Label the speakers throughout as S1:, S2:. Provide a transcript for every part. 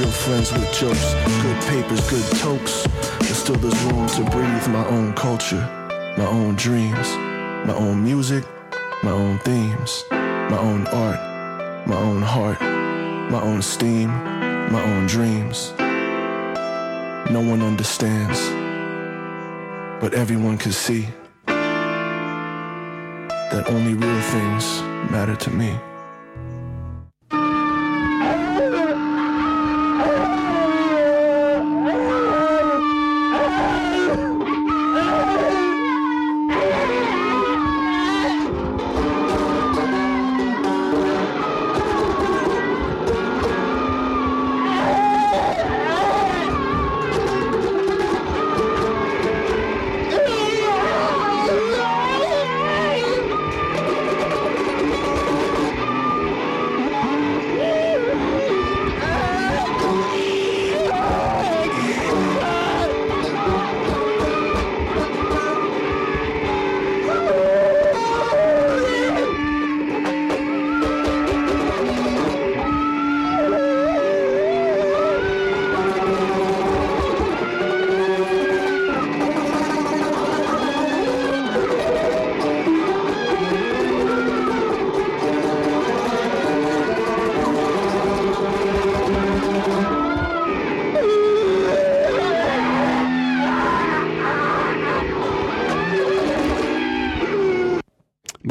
S1: Real friends with jokes, good papers, good tokes. But still there's room to breathe my own culture, my own dreams, my own music, my own themes, my own art, my own heart, my own steam, my own dreams. No one understands, but everyone can see that only real things matter to me.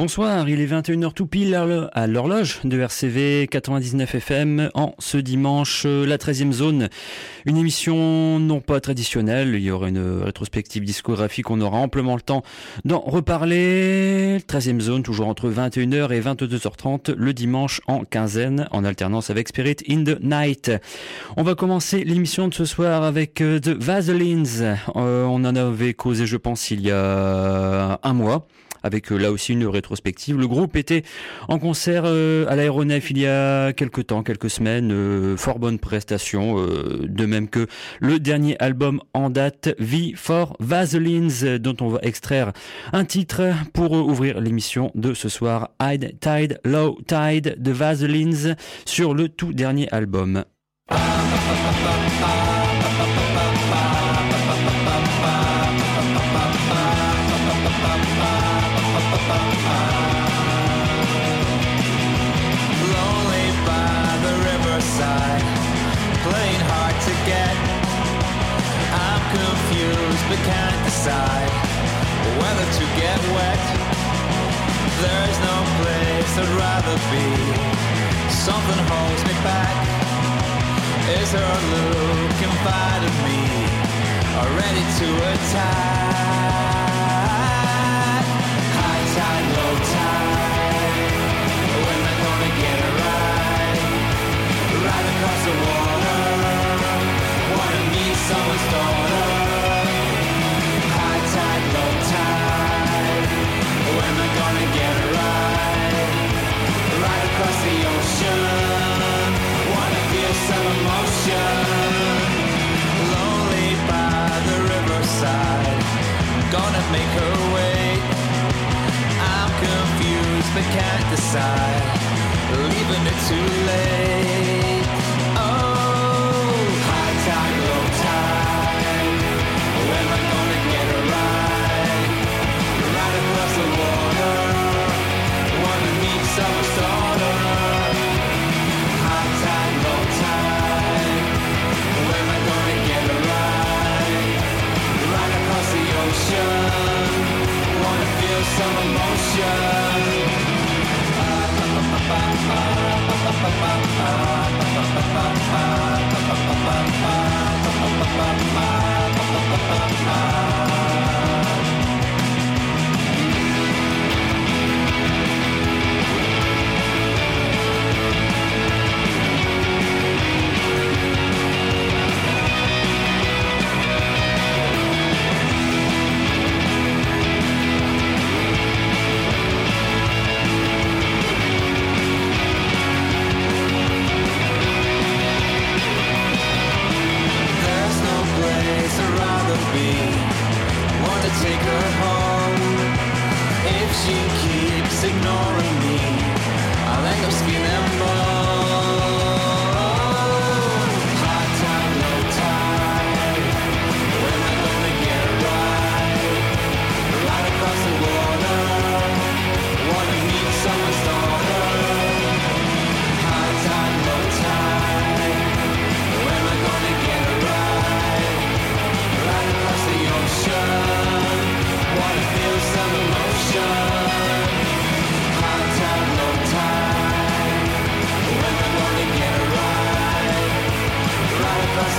S2: Bonsoir, il est 21h tout pile à l'horloge de RCV 99 FM en ce dimanche, la 13e zone. Une émission non pas traditionnelle, il y aura une rétrospective discographique, on aura amplement le temps d'en reparler. 13e zone, toujours entre 21h et 22h30 le dimanche en quinzaine, en alternance avec Spirit in the Night. On va commencer l'émission de ce soir avec euh, The Vaselines. Euh, on en avait causé, je pense, il y a un mois avec euh, là aussi une rétrospective. Le groupe était en concert euh, à l'aéronef il y a quelques temps, quelques semaines, euh, fort bonne prestation, de même que le dernier album en date, V for Vaselines, dont on va extraire un titre pour ouvrir l'émission de ce soir, High Tide, Low Tide de Vaselines sur le tout dernier album.
S3: Can't decide whether to get wet. There's no place I'd rather be. Something holds me back. Is her look inviting me? Or ready to attack? High tide, low but can't decide. Leaving it too late some emotion.
S4: wanna. Wanna take her home. If she keeps ignoring me, I'll end up skin and.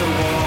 S4: the wall.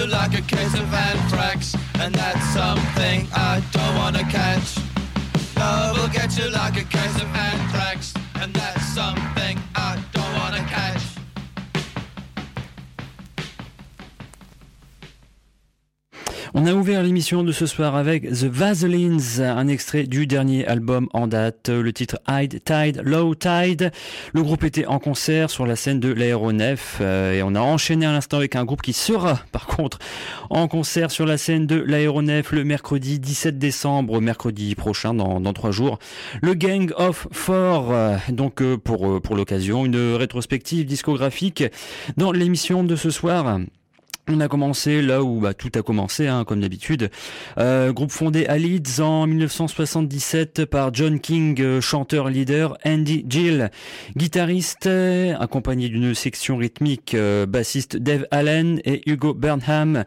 S4: Like a case of anthrax, and that's something I don't wanna catch. Love will get you like a case of anthrax, and that's something I don't wanna catch.
S2: On a ouvert l'émission de ce soir avec The Vaselines, un extrait du dernier album en date, le titre Hide Tide, Low Tide. Le groupe était en concert sur la scène de l'aéronef euh, et on a enchaîné à l'instant avec un groupe qui sera par contre en concert sur la scène de l'aéronef le mercredi 17 décembre, mercredi prochain dans, dans trois jours. Le Gang of Four, euh, donc euh, pour, pour l'occasion, une rétrospective discographique dans l'émission de ce soir. On a commencé là où bah, tout a commencé, hein, comme d'habitude. Euh, groupe fondé à Leeds en 1977 par John King, euh, chanteur leader, Andy Gill, guitariste, euh, accompagné d'une section rythmique, bassiste Dave Allen et Hugo Burnham.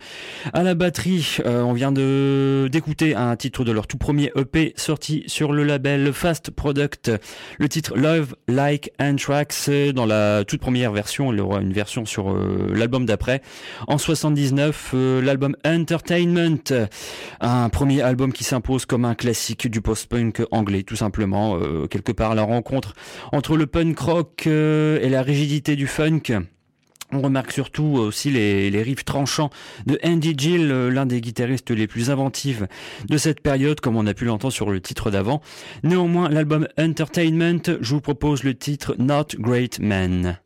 S2: À la batterie, on vient de d'écouter un titre de leur tout premier EP sorti sur le label Fast Product, le titre Love Like Anthrax dans la toute première version. Il y aura une version sur l'album d'après. 79, euh, l'album Entertainment, un premier album qui s'impose comme un classique du post-punk anglais, tout simplement, euh, quelque part la rencontre entre le punk rock euh, et la rigidité du funk. On remarque surtout aussi les, les riffs tranchants de Andy Gill, l'un des guitaristes les plus inventifs de cette période, comme on a pu l'entendre sur le titre d'avant. Néanmoins, l'album Entertainment, je vous propose le titre Not Great Men.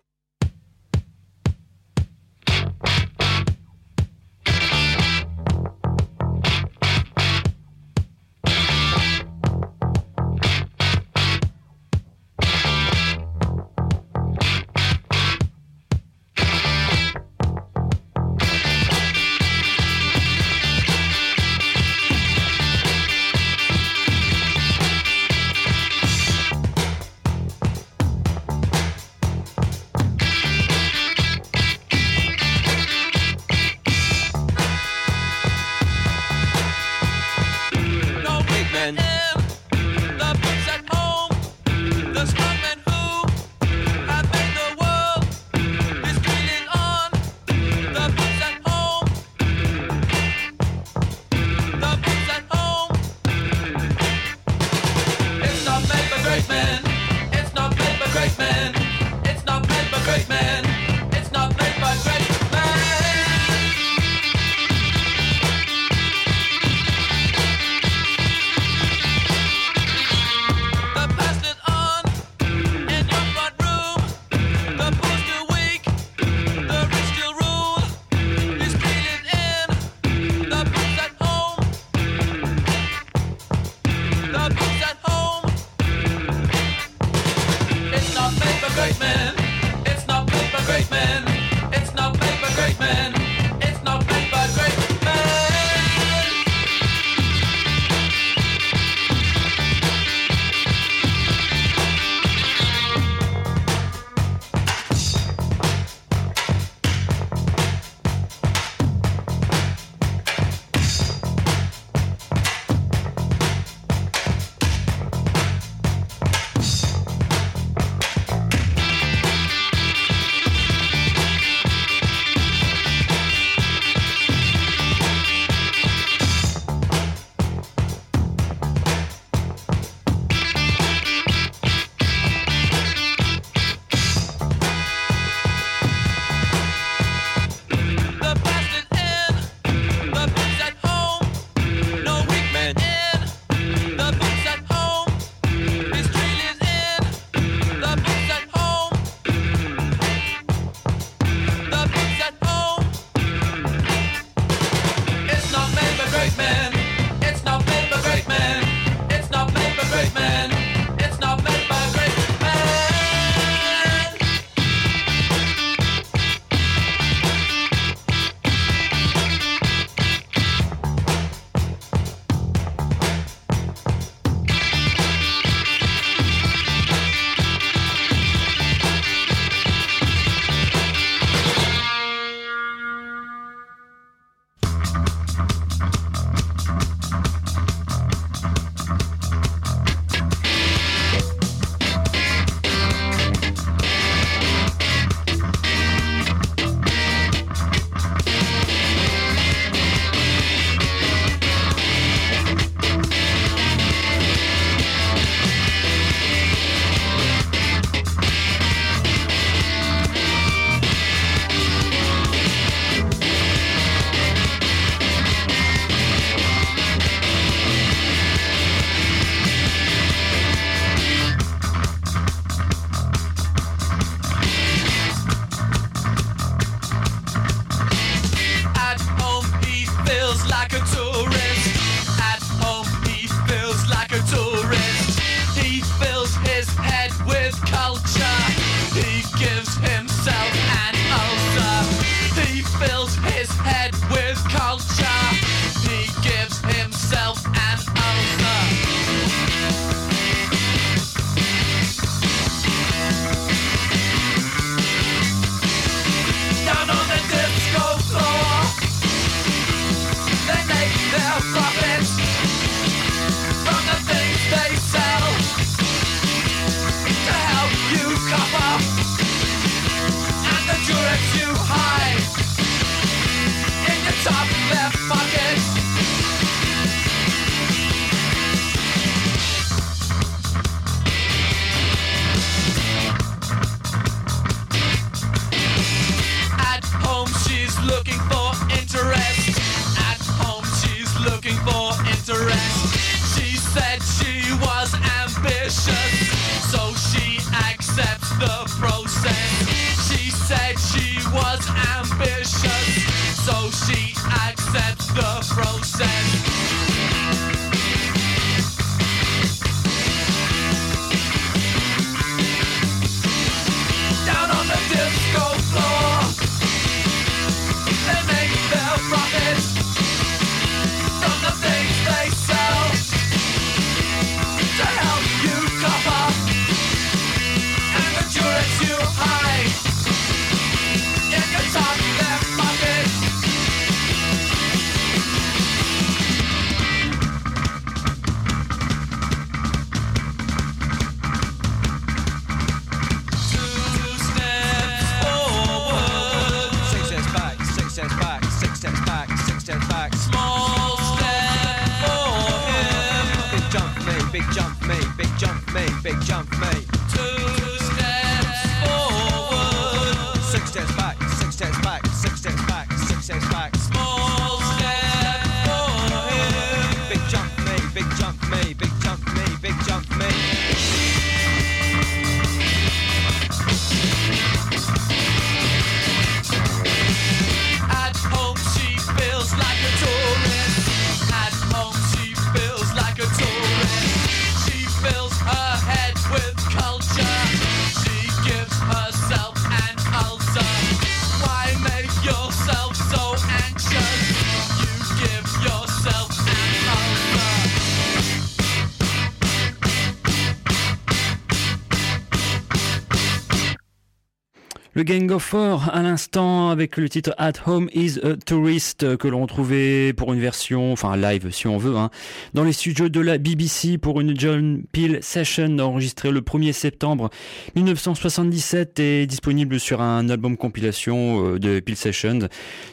S2: Gang of Four à l'instant avec le titre At Home is a Tourist que l'on trouvait pour une version, enfin live si on veut, hein, dans les studios de la BBC pour une John Peel Session enregistrée le 1er septembre 1977 et disponible sur un album compilation euh, de Peel Sessions.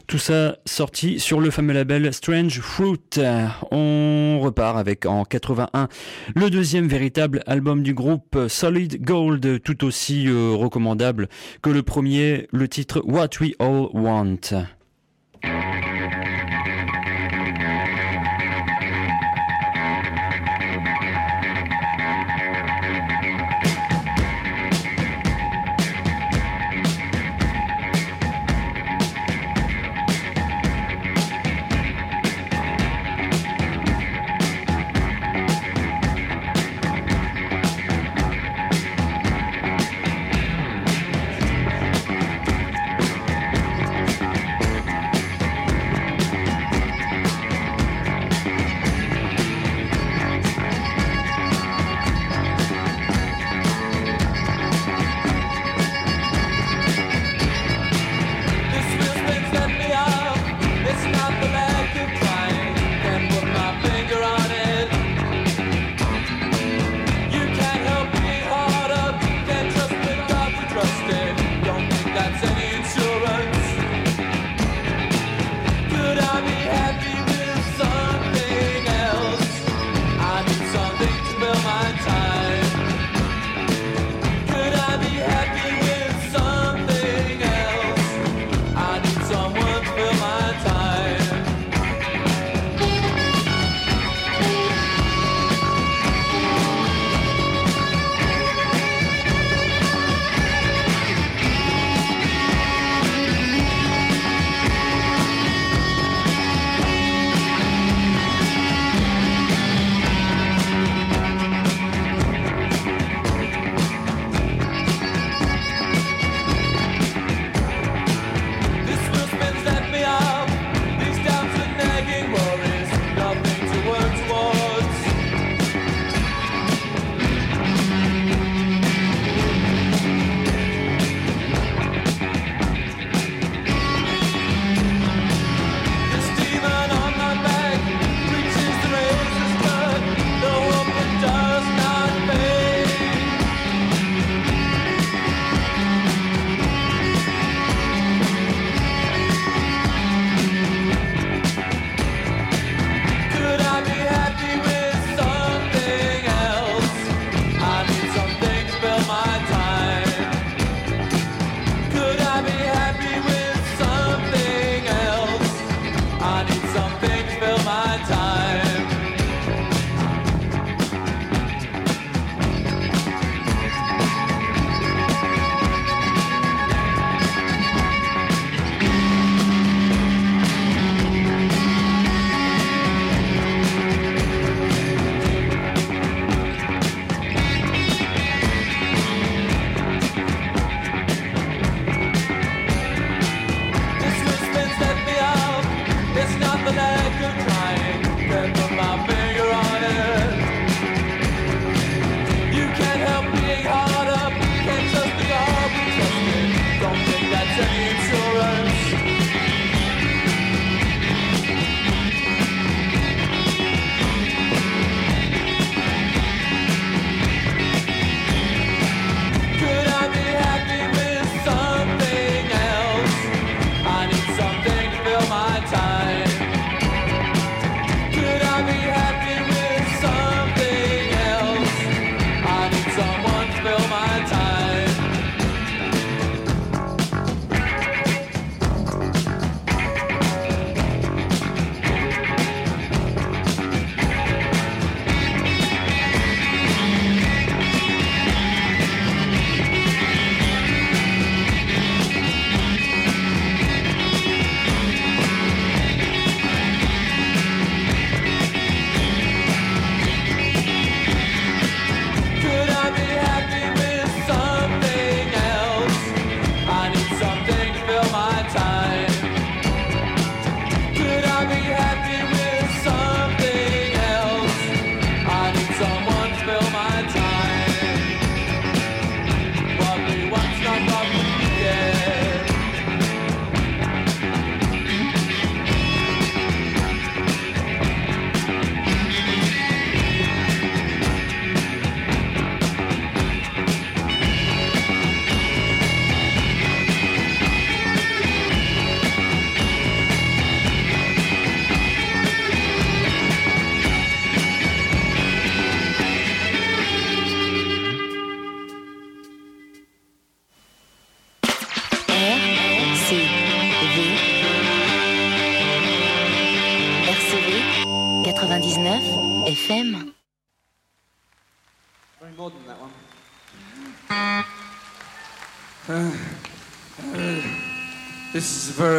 S2: Tout ça sorti sur le fameux label Strange Fruit. On repart avec en 81 le deuxième véritable album du groupe Solid Gold, tout aussi euh, recommandable que le premier, le titre What We All Want.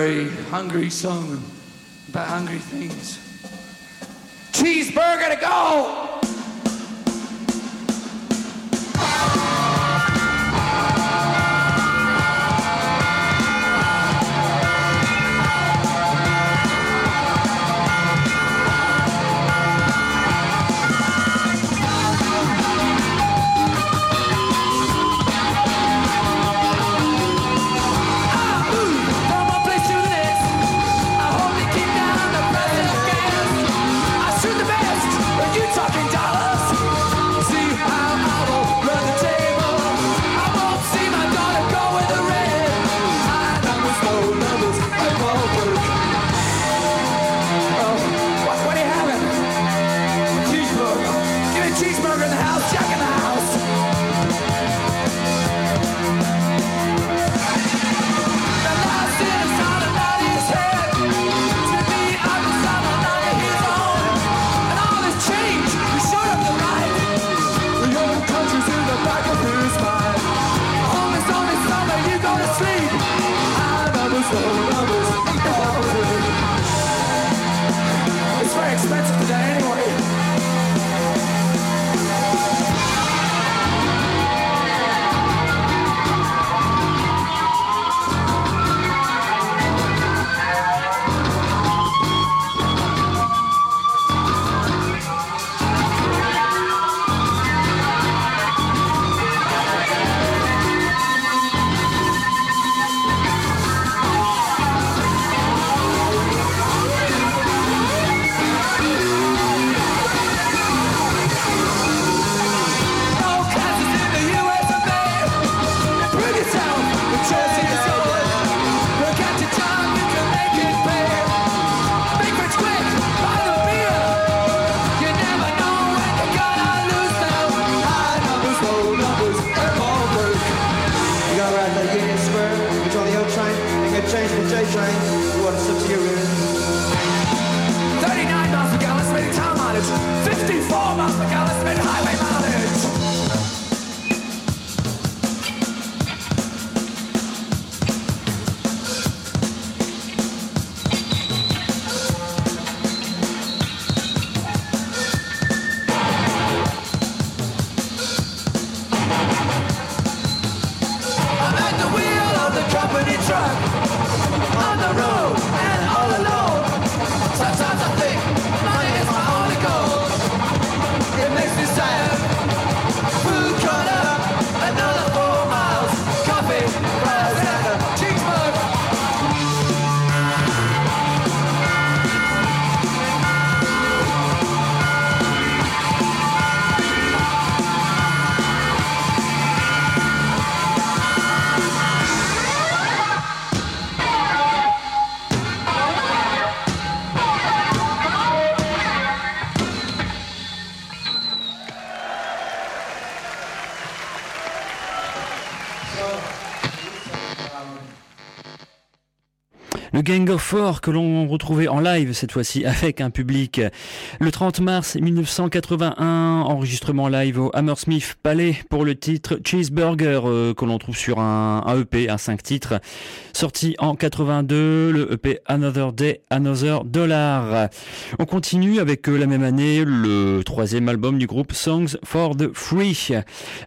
S5: Very hungry song
S2: Gang of Four que l'on retrouvait en live cette fois-ci avec un public. Le 30 mars 1981, enregistrement live au Hammersmith Palais pour le titre Cheeseburger euh, que l'on trouve sur un, un EP à 5 titres. Sorti en 82, le EP Another Day, Another Dollar. On continue avec euh, la même année le troisième album du groupe Songs for the Free.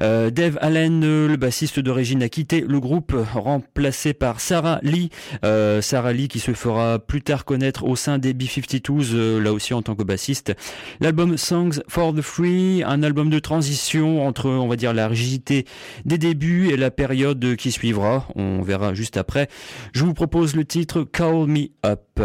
S2: Euh, Dave Allen, le bassiste d'origine, a quitté le groupe remplacé par. Sarah Lee qui se fera plus tard connaître au sein des B-52s, euh, là aussi en tant que bassiste. L'album Songs for the Free, un album de transition entre, on va dire, la rigidité des débuts et la période qui suivra. On verra juste après. Je vous propose le titre Call Me Up.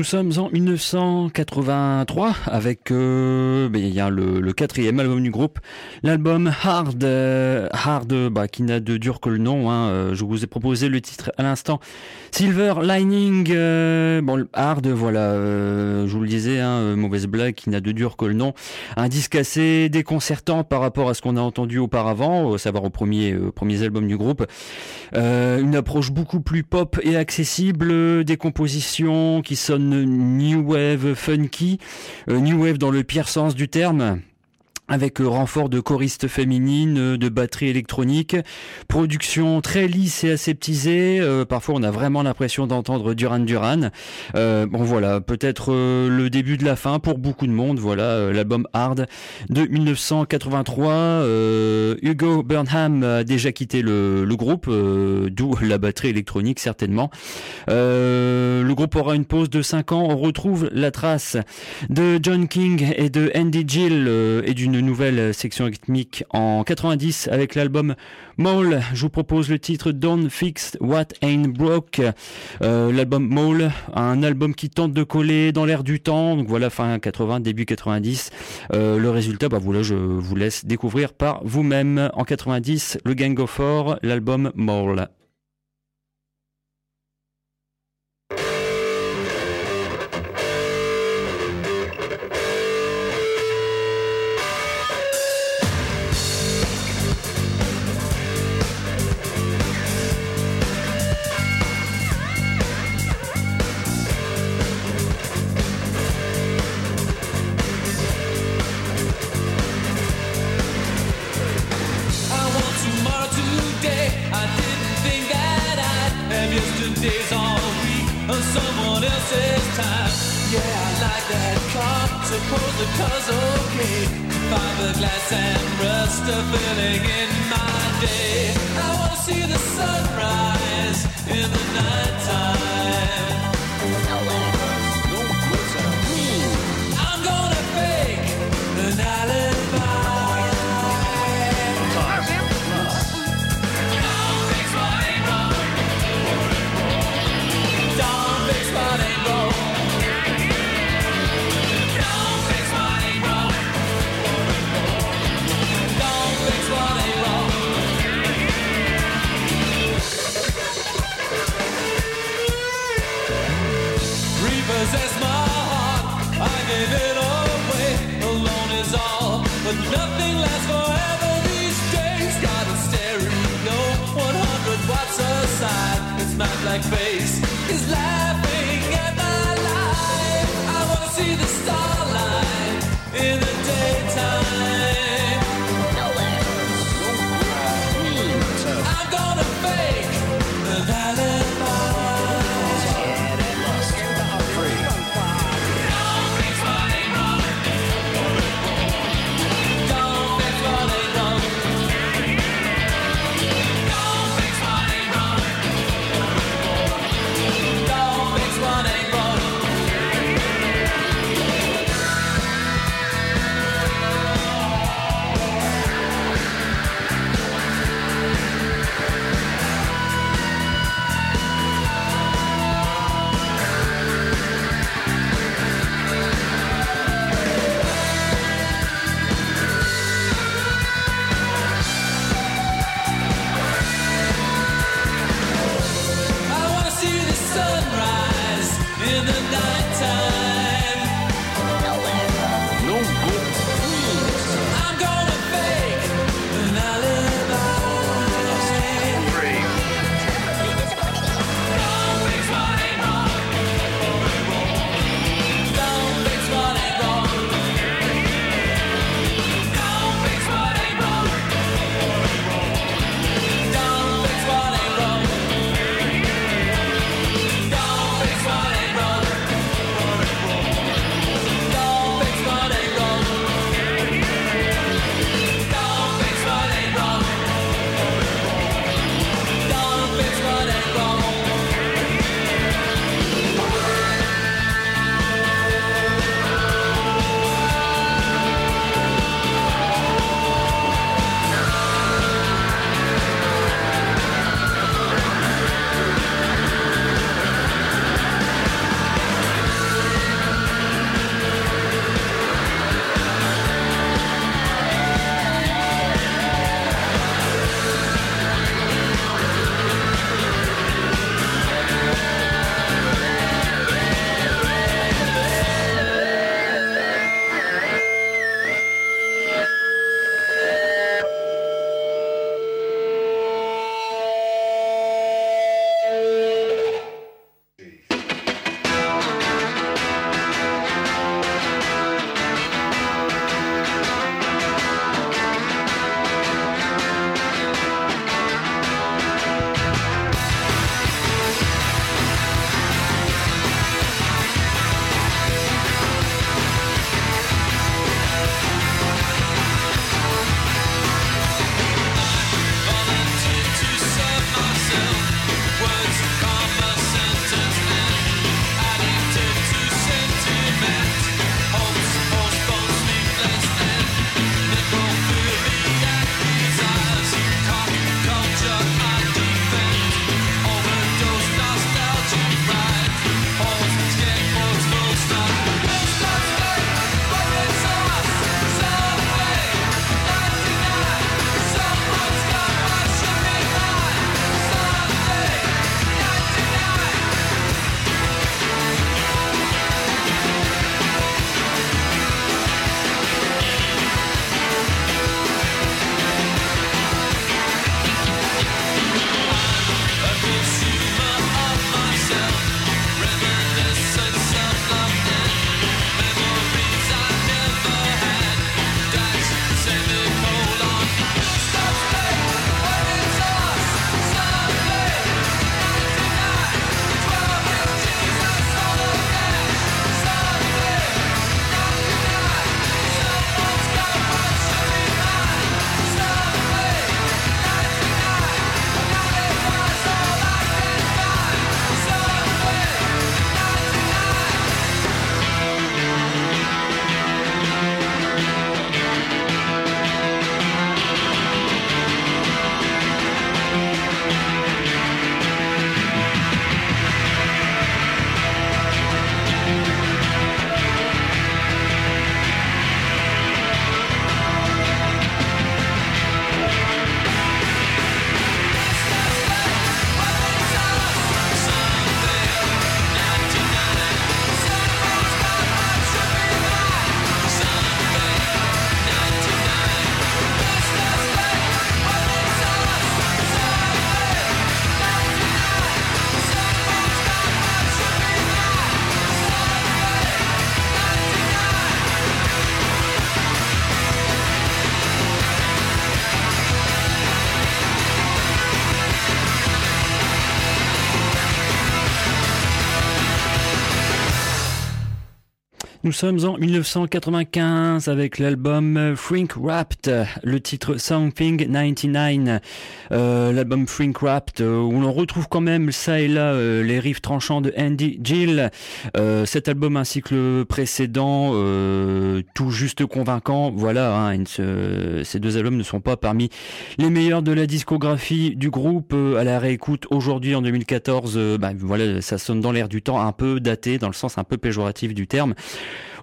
S2: Nous sommes en 1983 avec euh, ben, y a le, quatrième album du groupe, l'album Hard, euh, Hard, bah, qui n'a de dur que le nom. Hein, euh, je vous ai proposé le titre à l'instant, Silver Lining. bon, Hard, voilà, je vous le disais, hein, mauvaise blague, qui n'a de dur que le nom. Un disque assez déconcertant par rapport à ce qu'on a entendu auparavant, savoir au premier premiers albums du groupe. une approche beaucoup plus pop et accessible, des compositions qui sonnent new wave funky, euh, new wave dans le pire sens du terme avec renfort de choristes féminines, de batterie électronique, production très lisse et aseptisée. Euh, parfois, on a vraiment l'impression d'entendre Duran Duran. Euh, bon, voilà, peut-être euh, le début de la fin pour beaucoup de monde. Voilà, l'album Hard de 1983. Hugo Burnham a déjà quitté le, le groupe, d'où la batterie électronique certainement. le groupe aura une pause de 5 ans. On retrouve la trace de John King et de Andy Gill et d'une nouvelle section rythmique en 90 avec l'album Mole. Je vous propose le titre Don't Fix What Ain't Broke. Euh, l'album Mole, un album qui tente de coller dans l'air du temps. Donc voilà, fin 80, début 90. Euh, le résultat, bah voilà, je vous laisse découvrir par vous-même. En 90, le Gang of Four, l'album Mole.
S3: Fiberglass and rust are filling in my day. I wanna see the but nothing lasts forever
S2: Nous sommes en 1995 avec l'album Frink Wrapped, le titre Something 99. Euh, l'album Frink Wrapped euh, où l'on retrouve quand même ça et là euh, les riffs tranchants de Andy Gill. Cet album ainsi que le précédent, tout juste convaincant. Voilà, hein, ces deux albums ne sont pas parmi les meilleurs de la discographie du groupe. à la réécoute aujourd'hui en 2014, bah, voilà, ça sonne dans l'air du temps, un peu daté dans le sens un peu péjoratif du terme.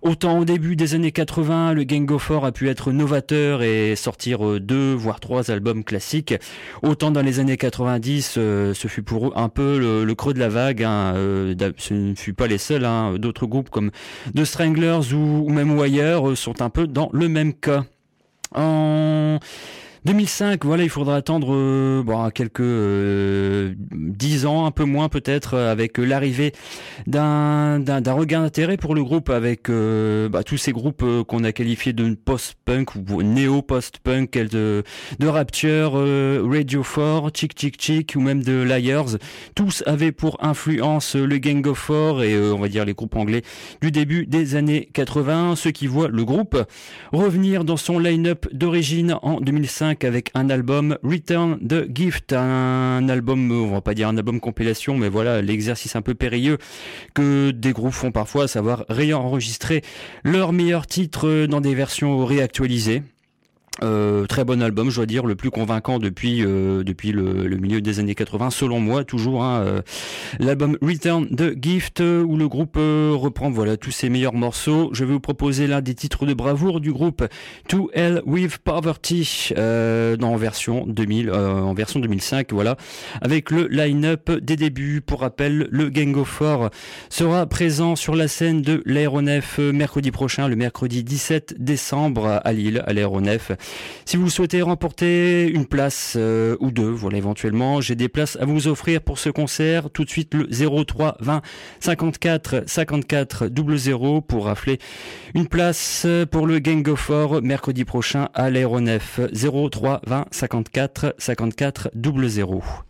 S2: Autant au début des années 80, le Gang of Four a pu être novateur et sortir euh, deux voire trois albums classiques. Autant dans les années 90, euh, ce fut pour eux un peu le, creux de la vague. Hein. Euh, ce ne fut pas les seuls. Hein. D'autres groupes comme The Stranglers ou, même Wire sont un peu dans le même cas. 2005, voilà, il faudra attendre euh, bon, quelques euh, dix ans, un peu moins peut-être, avec l'arrivée d'un regain d'intérêt pour le groupe, avec euh, bah, tous ces groupes qu'on a qualifiés de post-punk ou néo-post-punk, de, de Rapture, Radio 4, Chick Chick Chick ou même de Liars. Tous avaient pour influence le Gang of Four et on va dire les groupes anglais du début des années 80, ce qui voit le groupe revenir dans son line-up d'origine en 2005 avec un album Return the Gift, un album, on va pas dire un album compilation, mais voilà l'exercice un peu périlleux que des groupes font parfois, à savoir réenregistrer leurs meilleurs titres dans des versions réactualisées. Euh, très bon album, je dois dire, le plus convaincant depuis euh, depuis le, milieu des années 80, selon moi, toujours. Hein, euh, L'album Return the Gift, où le groupe reprend voilà tous ses meilleurs morceaux. Je vais vous proposer l'un des titres de bravoure du groupe, To Hell with Poverty, en version 2000, en version 2005, voilà, avec le line-up des débuts. Pour rappel, le Gang of Four sera présent sur la scène de l'Aéronef mercredi prochain, le mercredi 17 décembre à Lille, à l'Aéronef. Si vous souhaitez remporter une place euh, ou deux, voilà éventuellement, j'ai des places à vous offrir pour ce concert. Tout de suite le 03 20 54 54 00 pour rafler une place pour le Gang of Four mercredi prochain à l'aéronef 03 20 54 54 00.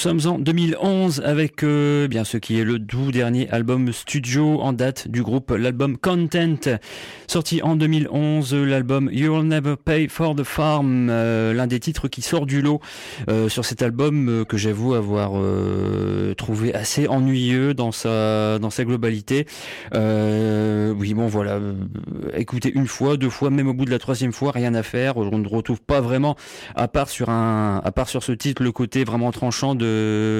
S2: Sommes en 2011 avec euh, bien ce qui est le tout dernier album studio en date du groupe, l'album Content, sorti en 2011, l'album You'll Never Pay for the Farm, euh, l'un des titres qui sort du lot euh, sur cet album que j'avoue avoir trouvé assez ennuyeux dans sa dans sa globalité. oui bon voilà, écoutez une fois, deux fois, même au bout de la troisième fois, rien à faire. On ne retrouve pas vraiment, à part sur un, à part sur ce titre, le côté vraiment tranchant de,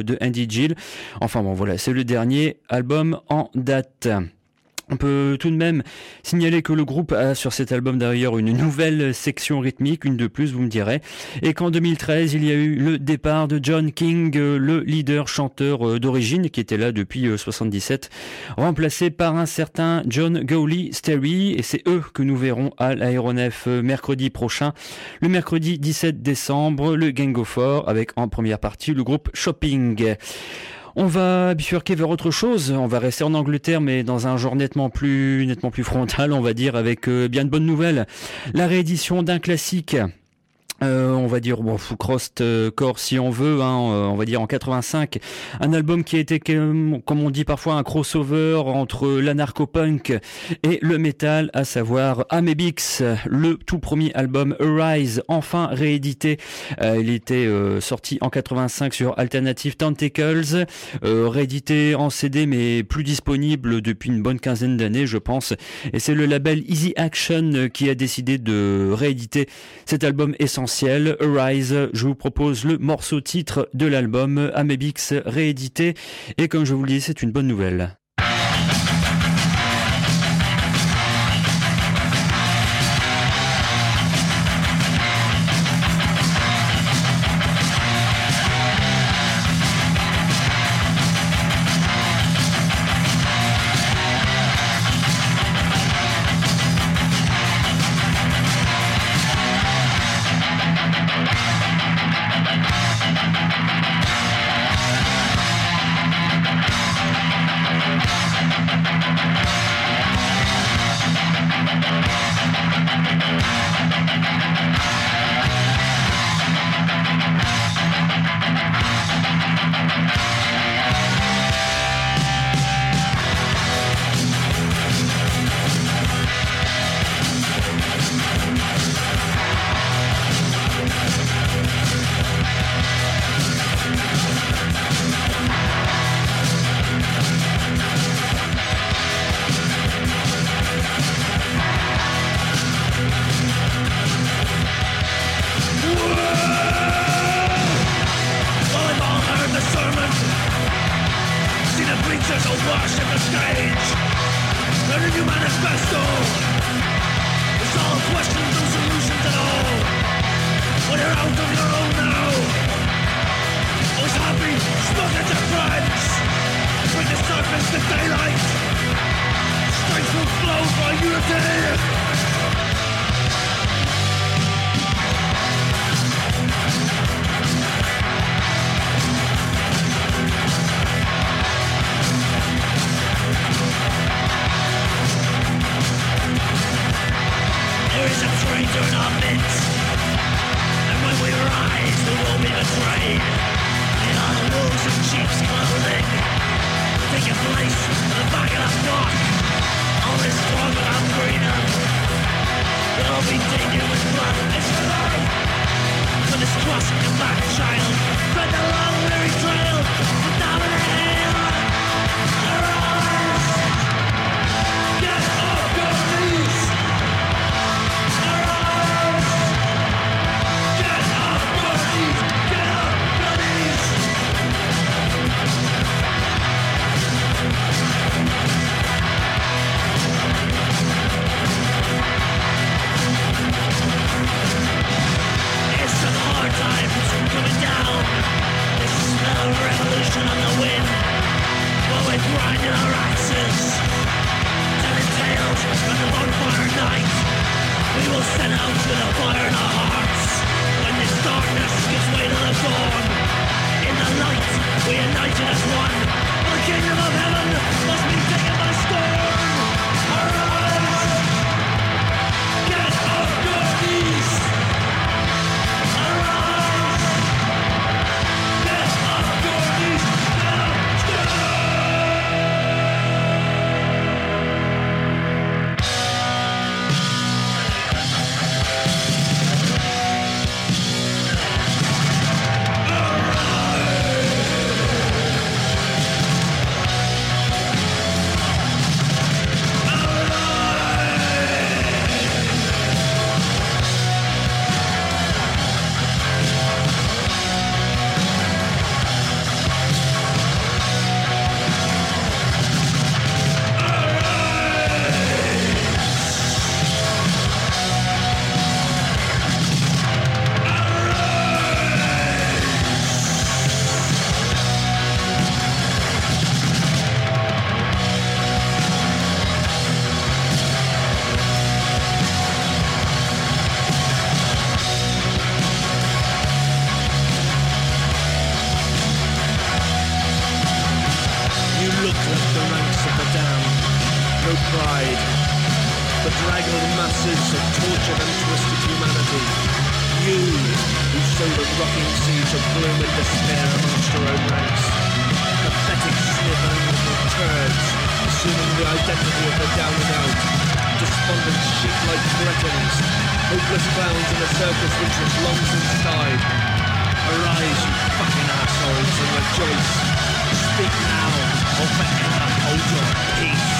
S2: de Andy Gill. Enfin bon voilà, c'est le dernier album en date. On peut tout de même signaler que le groupe a sur cet album d'ailleurs une nouvelle section rythmique, une de plus vous me direz, et qu'en 2013 il y a eu le départ de John King, le leader chanteur euh, d'origine qui était là depuis 77, euh, remplacé par un certain John Gowley Sterry, et c'est eux que nous verrons à l'aéronef euh, mercredi prochain, le mercredi 17 décembre, le Gang of Four avec en première partie le groupe Shopping. On va bifurquer vers autre chose. On va rester en Angleterre, mais dans un genre nettement plus, nettement plus frontal, on va dire, avec euh, bien de bonnes nouvelles. La réédition d'un classique euh, on va dire bon Crossed euh, Core si on veut, hein, euh, on va dire en 85, un album qui a été comme on dit parfois un crossover entre l'anarcho-punk et le metal, à savoir Amebix, le tout premier album Arise, enfin réédité. il était sorti en 85 sur Alternative Tentacles, réédité en CD mais plus disponible depuis une bonne quinzaine d'années je pense. Et c'est le label Easy Action qui a décidé de rééditer cet album essentiel Arise. Je vous propose le morceau titre de l'album Amebix réédité et comme je vous le dis, c'est une bonne nouvelle.
S6: pictures are washed in the stage. There's a new manifesto. It's all questions, no solutions at all. When you're out of your own now, always happy, stuck at your friends. Bring the surface to daylight. Strength will flow by unity. And when we rise we will be betrayed wolves sheep's clothing Take your place in the back of
S7: the greener We'll
S8: be taken with blood and this child Spread the long weary trail. Down the Revolution the wind But we grind our axes Telling tales bonfire We will send out to the fire in our hearts When this darkness gives way to the dawn In the light, we unite united as one The kingdom of heaven must be taken by storm. no pride. The draggled masses of tortured and twisted humanity. You, who sow the rocking seeds of gloom and despair amongst your own ranks. Pathetic slithering turds, assuming the identity of the down and out. Despondent sheep-like threatenings, hopeless clowns in a circus which has long since died. Arise, you fucking assholes, and rejoice. Speak now, or forever hold your peace.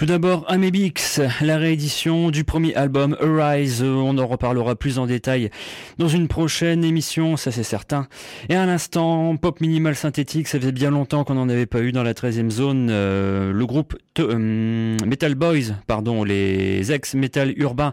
S2: Tout d'abord, Amebix, la réédition du premier album Arise. On en reparlera plus en détail dans une prochaine émission, ça c'est certain. Et à l'instant, pop minimal synthétique, ça faisait bien longtemps qu'on n'en avait pas eu dans la 13e zone. Euh, le groupe euh, Metal Boys, pardon, les ex-metal urbain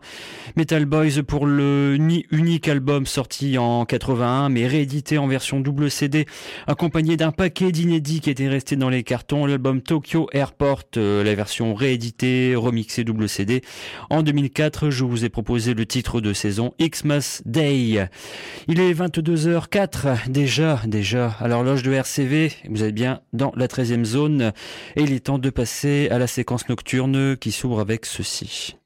S2: Metal Boys pour le unique album sorti en 81, mais réédité en version double CD, accompagné d'un paquet d'inédits qui étaient restés dans les cartons. L'album Tokyo Airport, euh, la version rééditée édité, remixé double CD. En 2004, je vous ai proposé le titre de saison Xmas Day. Il est 22h04 déjà, déjà à l'horloge de RCV. Vous êtes bien dans la 13e zone et il est temps de passer à la séquence nocturne qui s'ouvre avec ceci.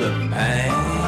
S3: The pain.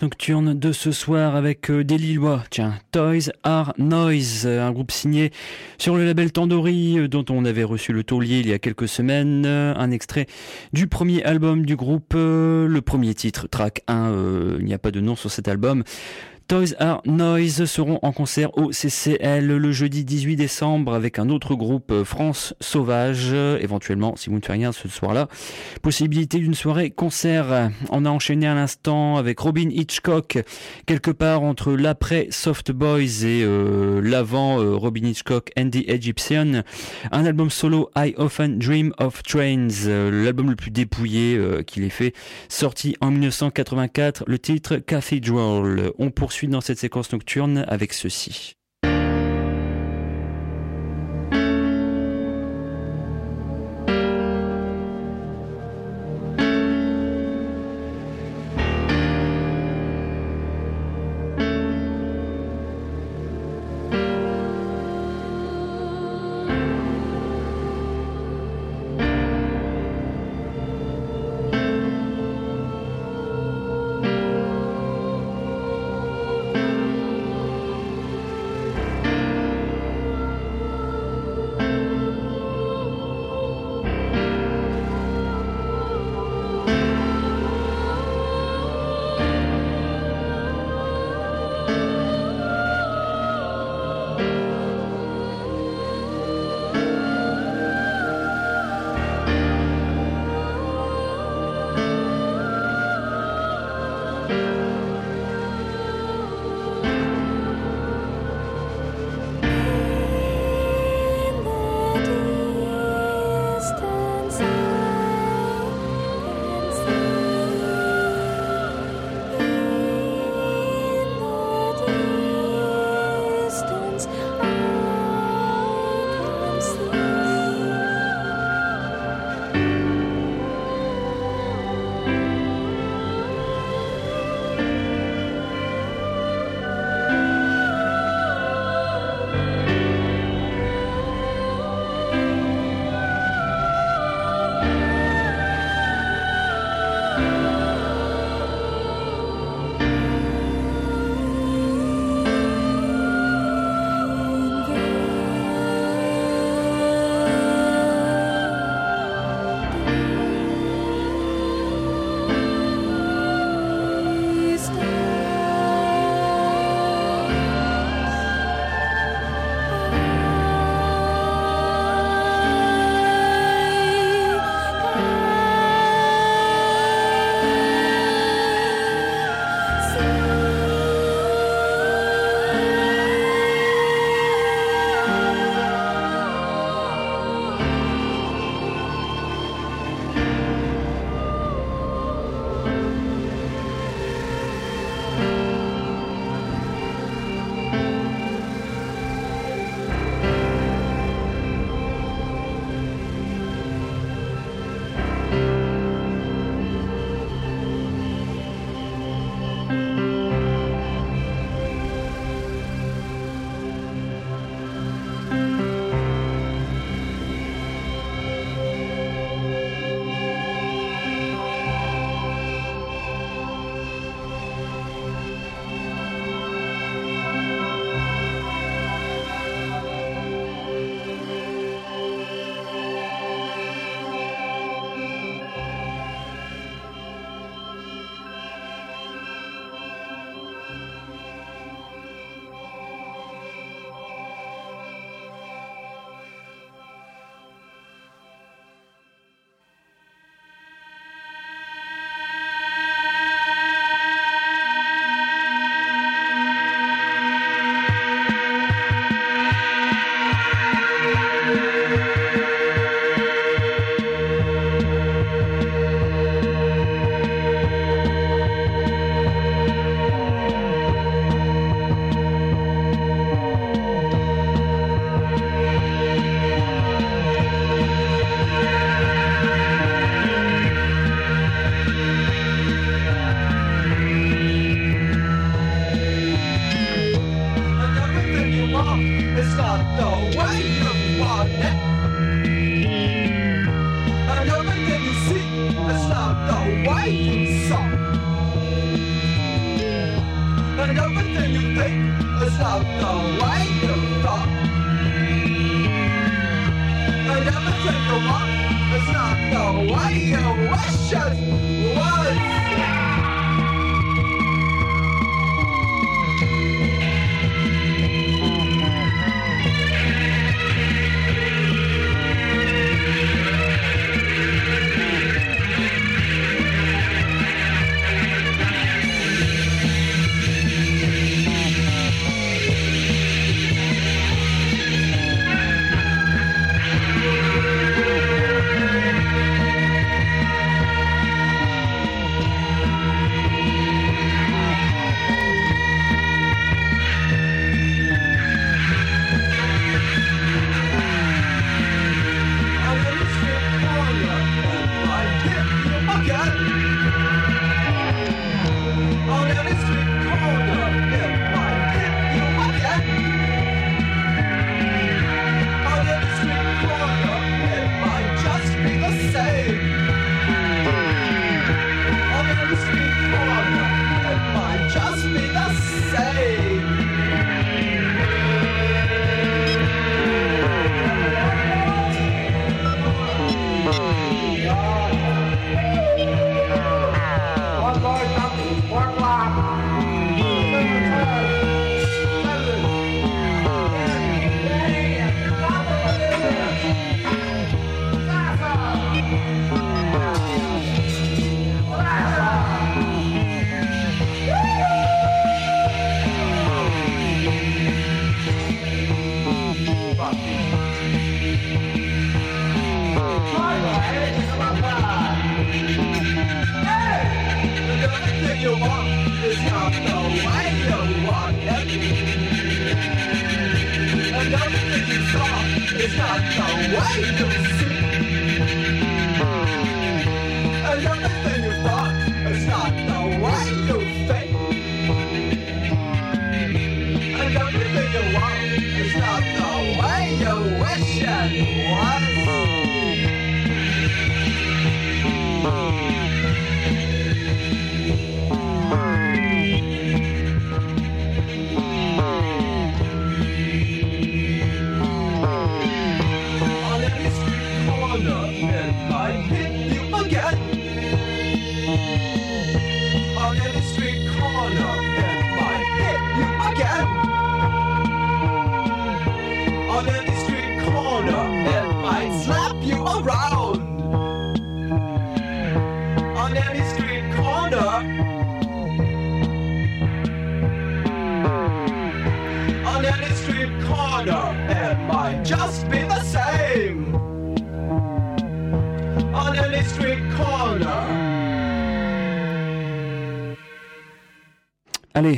S2: Nocturne de ce soir avec euh, des Lillois. Tiens, Toys Are Noise, euh, un groupe signé sur le label Tandori euh, dont on avait reçu le taulier il y a quelques semaines. Un extrait du premier album du groupe, le premier titre, track 1, euh, il n'y a pas de nom sur cet album. Toys Are Noise seront en concert au CCL le jeudi 18 décembre avec un autre groupe euh, France Sauvage, éventuellement si vous ne faites rien ce soir-là. Possibilité d'une soirée concert. On a enchaîné à l'instant avec Robin Hitchcock, quelque part entre l'après Soft Boys et euh, l'avant euh, Robin Hitchcock and the Egyptian. Un album solo I Often Dream of Trains, l'album le plus dépouillé qu'il ait fait, sorti en 1984, le titre Cathedral. Dans cette séquence nocturne avec ceci.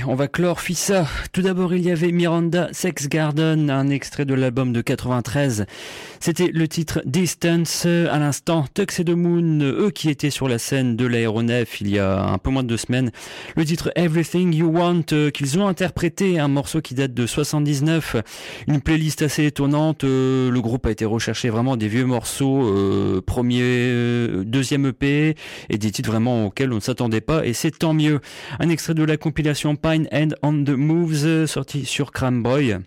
S9: On
S2: va clore Fissa. Tout d'abord, il y avait Miranda Sex Garden, un extrait de l'album de 93. C'était le titre Distance. À l'instant, Tux et The Moon, eux qui étaient sur la scène de l'aéronef il y a un peu moins de deux semaines. Le titre Everything You Want, euh, qu'ils ont interprété, un morceau qui date de 79. Une playlist assez étonnante. Euh, Le groupe a été recherché vraiment des vieux morceaux, euh, premier, euh, deuxième EP, et des titres vraiment auxquels on ne s'attendait pas, et c'est tant mieux. Un extrait de la compilation Pine and on the Moves, euh, sorti sur Cramboy.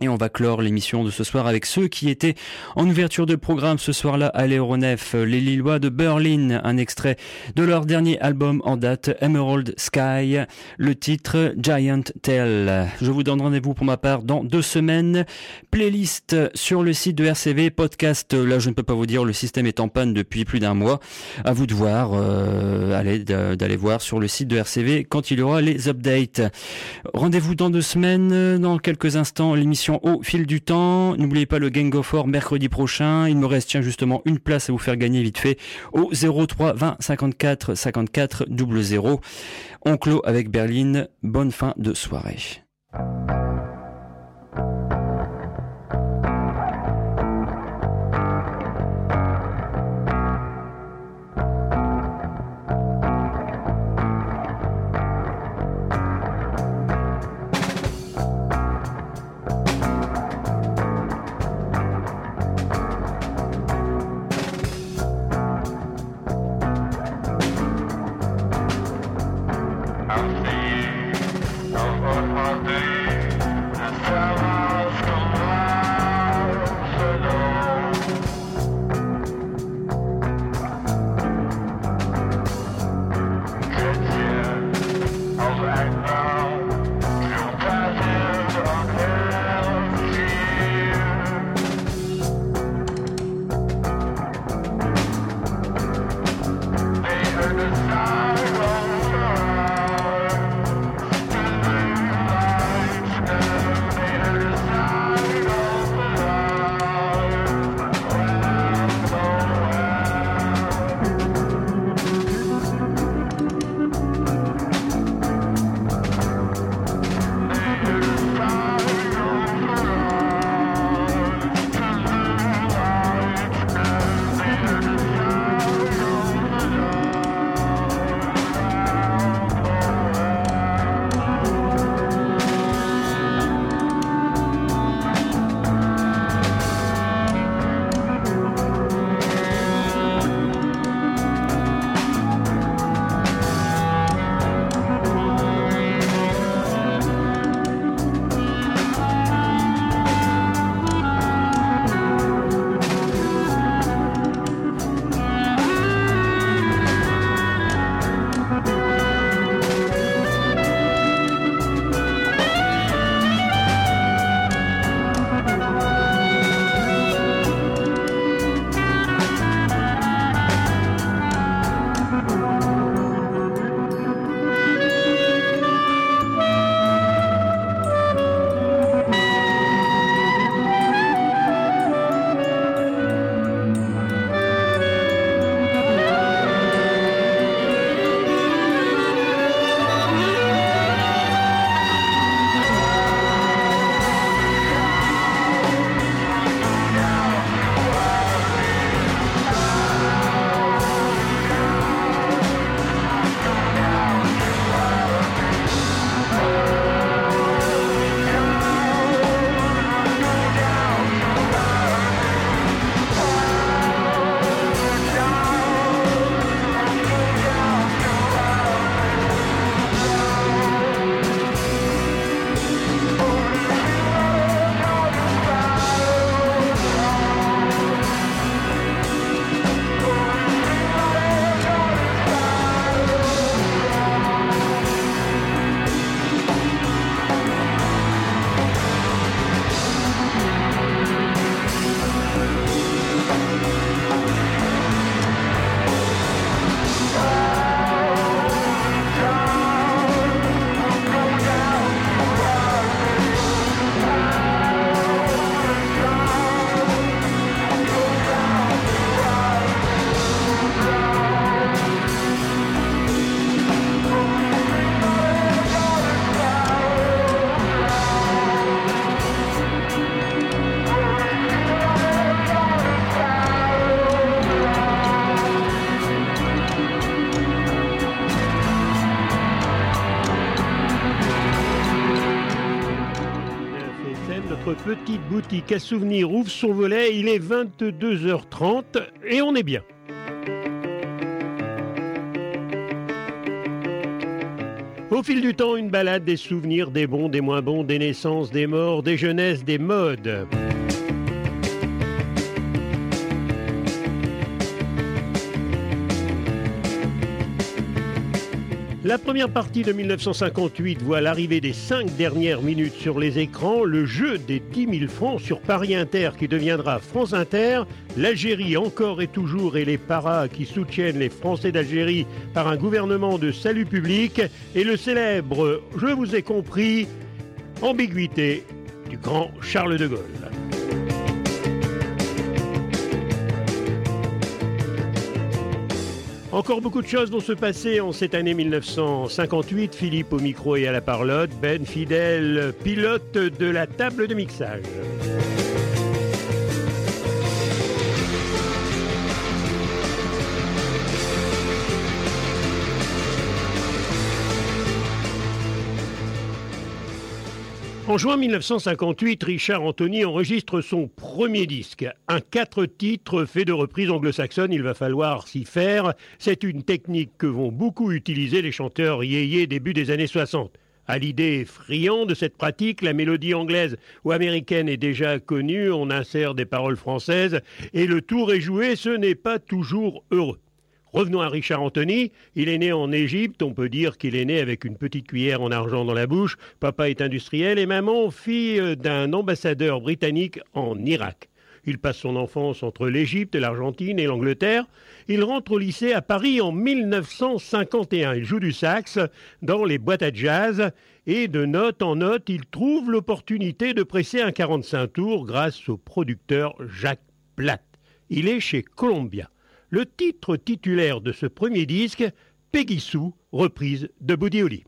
S2: Et on va clore l'émission de ce soir avec ceux qui étaient en ouverture de programme ce soir-là à l'Aéronef, les Lillois de Berlin, un extrait de leur dernier album en date, Emerald Sky, le titre Giant Tail. Je vous donne rendez-vous pour ma part dans deux semaines. Playlist sur le site de RCV, podcast, là je ne peux pas vous dire, le système est en panne depuis plus d'un mois. À vous de voir, euh, allez, d'aller voir sur le site de RCV quand il y aura les updates. Rendez-vous dans deux semaines, dans quelques instants, l'émission au fil du temps. N'oubliez pas le Gang of Four mercredi prochain. Il me reste justement une place à vous faire gagner vite fait au 03 20 54 54 00. On clôt avec Berlin. Bonne fin de soirée.
S10: Petite boutique à souvenirs ouvre son volet. Il est 22h30 et on est bien. Au fil du temps, une balade des souvenirs, des bons, des moins bons, des naissances, des morts, des jeunesses, des modes. La première partie de 1958 voit l'arrivée des cinq dernières minutes sur les écrans, le jeu des 10 000 francs sur Paris Inter qui deviendra France Inter, l'Algérie encore et toujours et les paras qui soutiennent les Français d'Algérie par un gouvernement de salut public et le célèbre Je vous ai compris, ambiguïté du grand Charles de Gaulle. Encore beaucoup de choses vont se passer en cette année 1958. Philippe au micro et à la parlotte. Ben Fidèle, pilote de la table de mixage. En juin 1958, Richard Anthony enregistre son premier disque. Un quatre titres fait de reprises anglo-saxonnes, il va falloir s'y faire. C'est une technique que vont beaucoup utiliser les chanteurs yéyés début des années 60. À l'idée friand de cette pratique, la mélodie anglaise ou américaine est déjà connue, on insère des paroles françaises et le tour est joué, ce n'est pas toujours heureux. Revenons à Richard Anthony. Il est né en Égypte. On peut dire qu'il est né avec une petite cuillère en argent dans la bouche. Papa est industriel et maman fille d'un ambassadeur britannique en Irak. Il passe son enfance entre l'Égypte, l'Argentine et l'Angleterre. Il rentre au lycée à Paris en 1951. Il joue du sax dans les boîtes à jazz et de note en note, il trouve l'opportunité de presser un 45 tours grâce au producteur Jacques Platt. Il est chez Columbia le titre titulaire de ce premier disque, Peggy Sue, reprise de Holly.